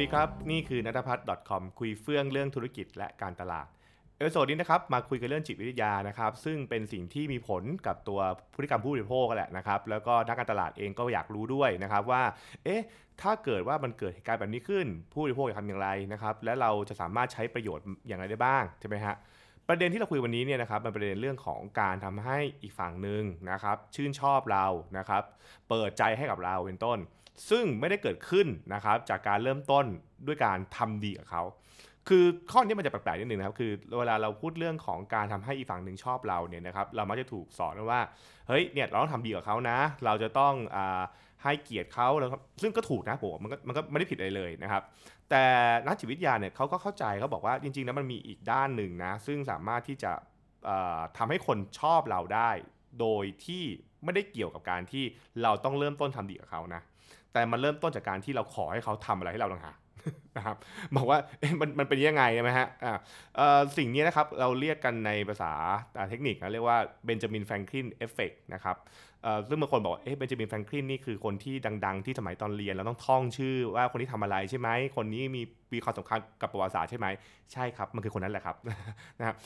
ดีครับ นี่คือนัทพัฒน์ .com คุยเฟื่องเรื่องธุรกิจและการตลาด episode นี้นะครับมาคุยกันเรื่องจิตวิทยานะครับ ซึ่งเป็นสิ่งที่มีผลกับตัวพฤติกรรมผู้บริโภคกันแหละนะครับ แล้วก็นักการตลาดเองก็อยากรู้ด้วยนะครับว่า เอ๊ะถ้าเกิดว่ามันเกิดเหตุการณ์แบบนี้ขึ้น ผู้บริโภคจะทำอย่างไรนะครับ และเราจะสามารถใช้ประโยชน์อย่างไรได้บ้างใช่ไหมฮะประเด็นที่เราคุยวันนี้เนี่ยนะครับมันเป็นประเด็นเรื่องของการทำให้อีกฝั่งหนึ่งนะครับชื่นชอบเรานะครับ เปิดใจให้กับเราเป็นต้น ซึ่งไม่ได้เกิดขึ้นนะครับจากการเริ่มต้นด้วยการทำดีกับเขาคือข้อนี้มันจะแปลกๆนิดนึงนะครับคือเวลาเราพูดเรื่องของการทำให้อีกฝั่งหนึ่งชอบเราเนี่ยนะครับเรามักจะถูกสอนว่าเฮ้ยเนี่ยเราต้องทำดีกับเขานะ เราจะต้องอให้เกียรติเขาแล้วครับซึ่งก็ถูกนะผมมันก็มันก็ไม่ได้ผิดอะไรเลยนะครับ แต่นักจิตวิทยาเนี่ยเขาก็เข้าใจเขาบอกว่าจริงๆแล้วมันมีอีกด้านหนึ่งนะซึ่งสามารถที่จะเอ่อทำให้คนชอบเราได้ โดยที่ ไม่ได้เกี่ยวกับการที่เราต้องเริ่มต้นทำดีกับเขานะ แต่มันเริ่มต้นจากการที่เราขอให้เขาทำอะไรให้เราต่างหาก นะครับบอกว่ามันมันเป็นยังไงใช่ไหมฮะอ่าสิ่งนี้นะครับเราเรียกกันในภาษาเทคนิคนะเรียกว่า Benjamin Franklin effect นะครับซึ่งบางคนบอกเอ๊ะเบนจามินแฟรงคลินนี่คือคนที่ดัง ๆ ที่สมัยตอนเรียนเราต้องท่องชื่อว่าคนที่ทำอะไรใช่ไหมคนนี้มีมีความสำคัญกับประวัติศาสตร์ใช่ไหมใช่ครับ มันคือคนนั้นแหละครับนะครับ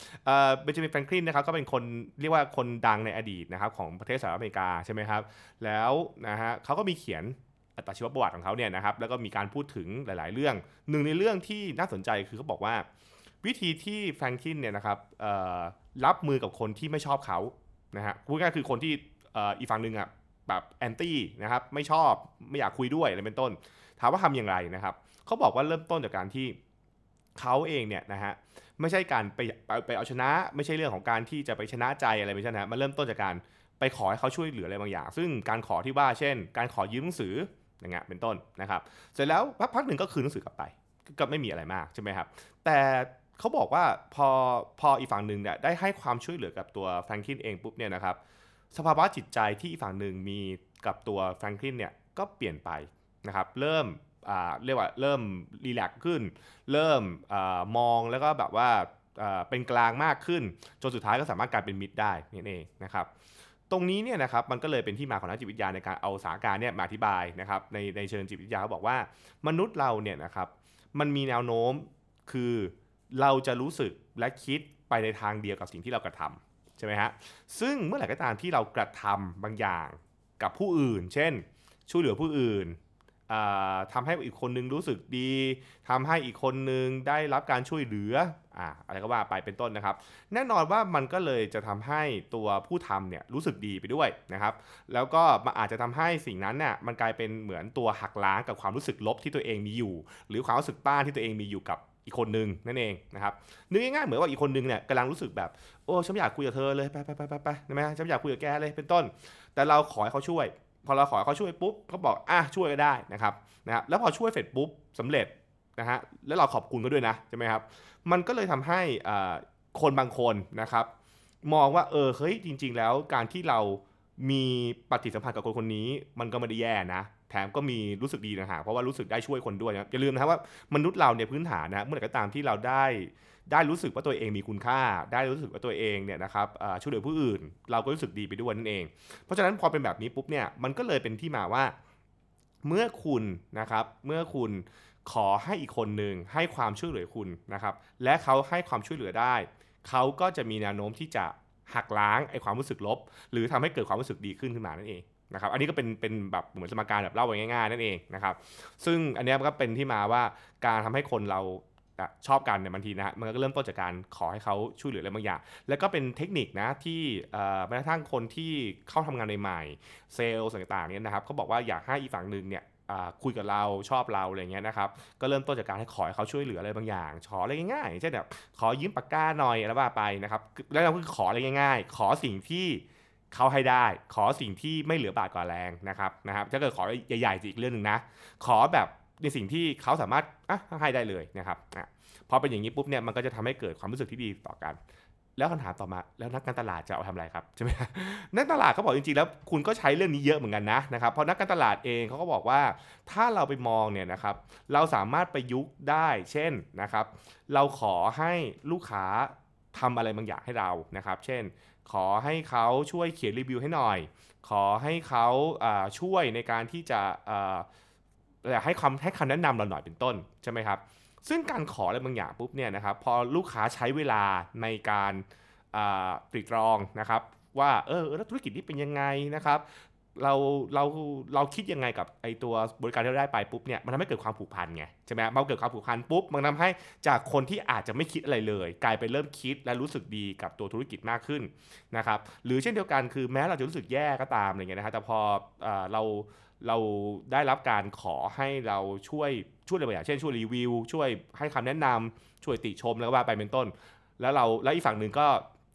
เบนจามินแฟรงคลินนะครับก็เป็นคนเรียกว่าคนดังในอดีตนะครับของประเทศสหรัฐอเมริกาใช่ไหมครับแล้วนะฮะเขาก็มีเขียน อัตชีวประวัติของเขาเนี่ยนะครับแล้วก็มีการพูดถึงหลาย ๆ เรื่อง หนึ่งในเรื่องที่น่าสนใจคือเขาบอกว่า วิธีที่แฟรงคินเนี่ยนะครับรับมือกับคนที่ไม่ชอบเขานะฮะพูดง่ายๆคือคนที่อีกฝั่งหนึ่งอะแบบแอนตี้นะครับไม่ชอบไม่อยากคุยด้วยอะไรเป็นต้น ถามว่าทำอย่างไรนะครับเขาบอกว่าเริ่มต้นจากการที่เขาเองเนี่ยนะฮะไม่ใช่การไปไปไปเอาชนะ ไม่ใช่เรื่องของการที่จะไปชนะใจอะไรไม่ใช่นะฮะมันเริ่มต้นจากการไปขอให้เขาช่วยเหลืออะไรบางอย่าง ซึ่งการขอที่ว่าเช่น การขอยืมหนังสือ อย่างเงี้ยเป็นต้นนะครับ เสร็จแล้วพักหนึ่งก็คืนหนังสือกลับไป ก็ไม่มีอะไรมากใช่ไหมครับ แต่เขาบอกว่าพอพออีกฝั่งหนึ่งเนี่ยได้ให้ความช่วยเหลือกับตัวแฟรงคลินเองปุ๊บเนี่ยนะครับสภาวะจิตใจที่อีกฝั่งหนึ่งมีกับตัวแฟรงคลินเนี่ยก็เปลี่ยนไปนะครับ เริ่มเรียกว่าเริ่มรีแลกซ์ขึ้น เริ่มอมองแล้วก็แบบว่าเป็นกลางมากขึ้น จนสุดท้ายก็สามารถกลายเป็นมิตรได้นั่เองนะครับ ตรงนี้เนี่ยนะครับมันก็เลยเป็นที่มาของนักจิตวิทยาในการเอาสาการเนี่ยมาอธิบายนะครับในในเชิงจิตวิทยาเขาบอกว่ามนุษย์เราเนี่ยนะครับมันมีแนวโน้มคือเราจะรู้สึกและคิดไปในทางเดียวกับสิ่งที่เรากระทำใช่ไหมฮะซึ่งเมื่อไหร่ก็ตามที่เรากระทำบางอย่างกับผู้อื่น เช่น ช่วยเหลือผู้อื่น อ่าทำให้อีกคนนึงรู้สึกดีทำให้อีกคนนึงได้รับการช่วยเหลืออ่าอะไรก็ว่าไปเป็นต้นนะครับ แน่นอนว่ามันก็เลยจะทำให้ตัวผู้ทำเนี่ยรู้สึกดีไปด้วยนะครับ แล้วก็มันอาจจะทำให้สิ่งนั้นเนี่ยมันกลายเป็นเหมือนตัวหักล้างกับความรู้สึกลบที่ตัวเองมีอยู่ หรือความรู้สึกต้านที่ตัวเองมีอยู่กับอีกคนนึงนั่นเองนะครับนึกง่ายๆเหมือนว่าอีกคนนึงเนี่ยกำลังรู้สึกแบบโอ้ฉันอยากคุยกับเธอเลยไปไปไปไปไปใช่ไหมฉันอยากคุยกับแกเลยเป็นต้น แต่เราขอให้เขาช่วย พอเราขอเขาช่วยปุ๊บเขาบอกอะช่วยก็ได้นะครับนะครับแล้วพอช่วยเสร็จปุ๊บสำเร็จนะฮะแล้วเราขอบคุณเขาด้วยนะใช่ไหมครับ มันก็เลยทำให้คนบางคนนะครับ มองว่าเออเฮ้ยจริง ๆ แล้วการที่เรามีปฏิสัมพันธ์กับคนคนนี้ มันก็ไม่ได้แย่นะ แถมก็มีรู้สึกดีนะฮะเพราะว่ารู้สึกได้ช่วยคนด้วยนะอย่าลืมนะครับว่ามนุษย์เราเนี่ยพื้นฐานนะเมื่อไหร่ก็ตามที่เราได้ได้รู้สึกว่าตัวเองมีคุณค่า ได้รู้สึกว่าตัวเองเนี่ยนะครับช่วยเหลือผู้อื่น เราก็รู้สึกดีไปด้วยนั่นเอง เพราะฉะนั้นพอเป็นแบบนี้ปุ๊บเนี่ยมันก็เลยเป็นที่มาว่า เมื่อคุณนะครับเมื่อคุณขอให้อีกคนหนึ่งให้ความช่วยเหลือคุณนะครับและเขาให้ความช่วยเหลือได้ เขาก็จะมีแนวโน้มที่จะหักล้างไอ้ความรู้สึกลบ หรือทำให้เกิดความรู้สึกดีขึ้นขึ้นมานั่นเอง นะครับอันนี้ก็เป็นเป็นแบบเหมือนสมการแบบเล่าไว้ง่ายๆนั่นเองนะครับซึ่งอันนี้ก็เป็นที่มาว่าการทำให้คนเราชอบกันเนี่ยบางทีนะ มันก็เริ่มต้นจากการขอให้เขาช่วยเหลืออะไรบางอย่าง แล้วก็เป็นเทคนิคนะที่เอ่อแม้กระทั่งคนที่เข้าทำงานใหม่ๆเซลล์ต่างๆเนี่ยนะครับเขาบอกว่าอยากให้อีกฝั่งหนึ่งเนี่ยคุยกับเราชอบเราอะไรเงี้ยนะครับก็เริ่มต้นจากการให้ขอให้เขาช่วยเหลืออะไรบางอย่าง ขออะไรง่ายๆเช่นแบบขอยืมปากกาหน่อยอะไรว่าไปนะครับแล้วเราคือขออะไรง่าย ๆ ขอสิ่งที่ เขาให้ได้ ขอสิ่งที่ไม่เหลือบาทกว่าแรงนะครับนะครับถ้าเกิดขอใหญ่ๆจะอีกเรื่องหนึ่งนะ ขอแบบในสิ่งที่เขาสามารถอะให้ได้เลยนะครับอะพอเป็นอย่างนี้ปุ๊บเนี่ยมันก็จะทำให้เกิดความรู้สึกที่ดีต่อกัน แล้วคำถามต่อมาแล้วนักการตลาดจะเอาทำอะไรครับใช่ไหมนักตลาดเขาบอกจริงๆแล้วคุณก็ใช้เรื่องนี้เยอะเหมือนกันนะนะครับเพราะนักการตลาดเองเขาก็บอกว่า ถ้าเราไปมองเนี่ยนะครับเราสามารถประยุกต์ได้ เช่นนะครับ เราขอให้ลูกค้า ทำอะไรบางอย่างให้เรานะครับ เช่น ขอให้เขาช่วยเขียนรีวิวให้หน่อย ขอให้เขาช่วยในการที่จะอยากให้คำให้คำแนะนำเราหน่อยเป็นต้นใช่ไหมครับ ซึ่งการขออะไรบางอย่างปุ๊บเนี่ยนะครับพอลูกค้าใช้เวลาในการตรีตรองนะครับว่าเออแล้วธุรกิจนี้เป็นยังไงนะครับ เราเราเราคิดยังไงกับไอตัวบริการที่เราได้ไปปุ๊บเนี่ยมันทำให้เกิดความผูกพันไงใช่ไหมมันเกิดความผูกพันปุ๊บมันทำให้จากคนที่อาจจะไม่คิดอะไรเลย กลายเป็นเริ่มคิดและรู้สึกดีกับตัวธุรกิจมากขึ้นนะครับหรือเช่นเดียวกันคือแม้เราจะรู้สึกแย่ก็ตามอะไรเงี้ยนะครับแต่พอเอเราเราได้รับการขอให้เราช่วยช่วยอะไรบางอย่างเช่นช่วยรีวิว ช่วยให้คำแนะนำช่วยติชมแล้วก็ว่าไปเป็นต้น แล้วเราแล้วอีกฝั่งหนึ่งก็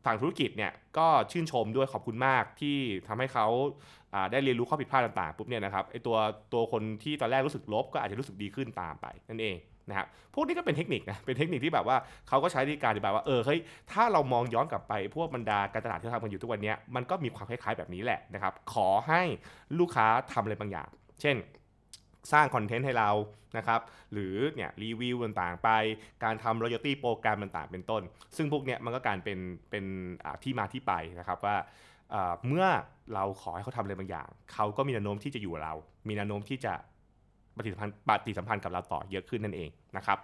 ฝั่งธุรกิจเนี่ยก็ชื่นชมด้วยขอบคุณมากที่ทำให้เขา ได้เรียนรู้ข้อผิดพลาดต่างๆปุ๊บเนี่ยนะครับไอตัวตัวคนที่ตอนแรกรู้สึกลบก็อาจจะรู้สึกดีขึ้นตามไปนั่นเองนะครับพวกนี้ก็เป็นเทคนิคนะเป็นเทคนิคที่แบบว่าเขาก็ใช้ในการอธิบายว่าเออเฮ้ยถ้าเรามองย้อนกลับไปพวกบรรดาการตลาดที่เราทำกันอยู่ทุกวันนี้มันก็มีความคล้ายๆแบบนี้แหละนะครับขอให้ลูกค้าทำอะไรบางอย่าง เช่นสร้างคอนเทนต์ให้เรานะครับหรือเนี่ยรีวิวต่างๆไปการทำ loyalty program ต่างๆ เป็นต้น ซึ่งพวกเนี้ยมันก็การเป็นเป็นที่มาที่ไปนะครับว่า เมื่อเราขอให้เขาทำอะไรบางอย่าง เขาก็มีแนวโน้มที่จะอยู่กับเรา มีแนวโน้มที่จะปฏิสัมพันธ์ปฏิสัมพันธ์กับเราต่อเยอะขึ้นนั่นเองนะครับ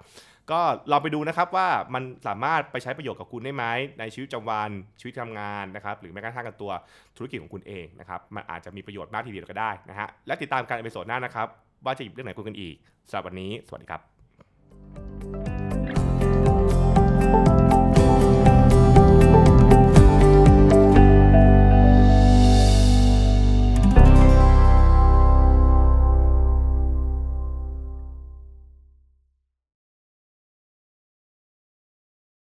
ก็ลองไปดูนะครับว่ามันสามารถไปใช้ประโยชน์กับคุณได้ไหมในชีวิตประจำวันชีวิตทำงานนะครับหรือแม้กระทั่งกับตัวธุรกิจของคุณเองนะครับมันอาจจะมีประโยชน์มากทีเดียวก็ได้นะฮะและติดตามการ episode หน้านะครับ ว่าจะหยิบเรื่องไหนคุยกันอีกสำหรับวันนี้ สวัสดีครับ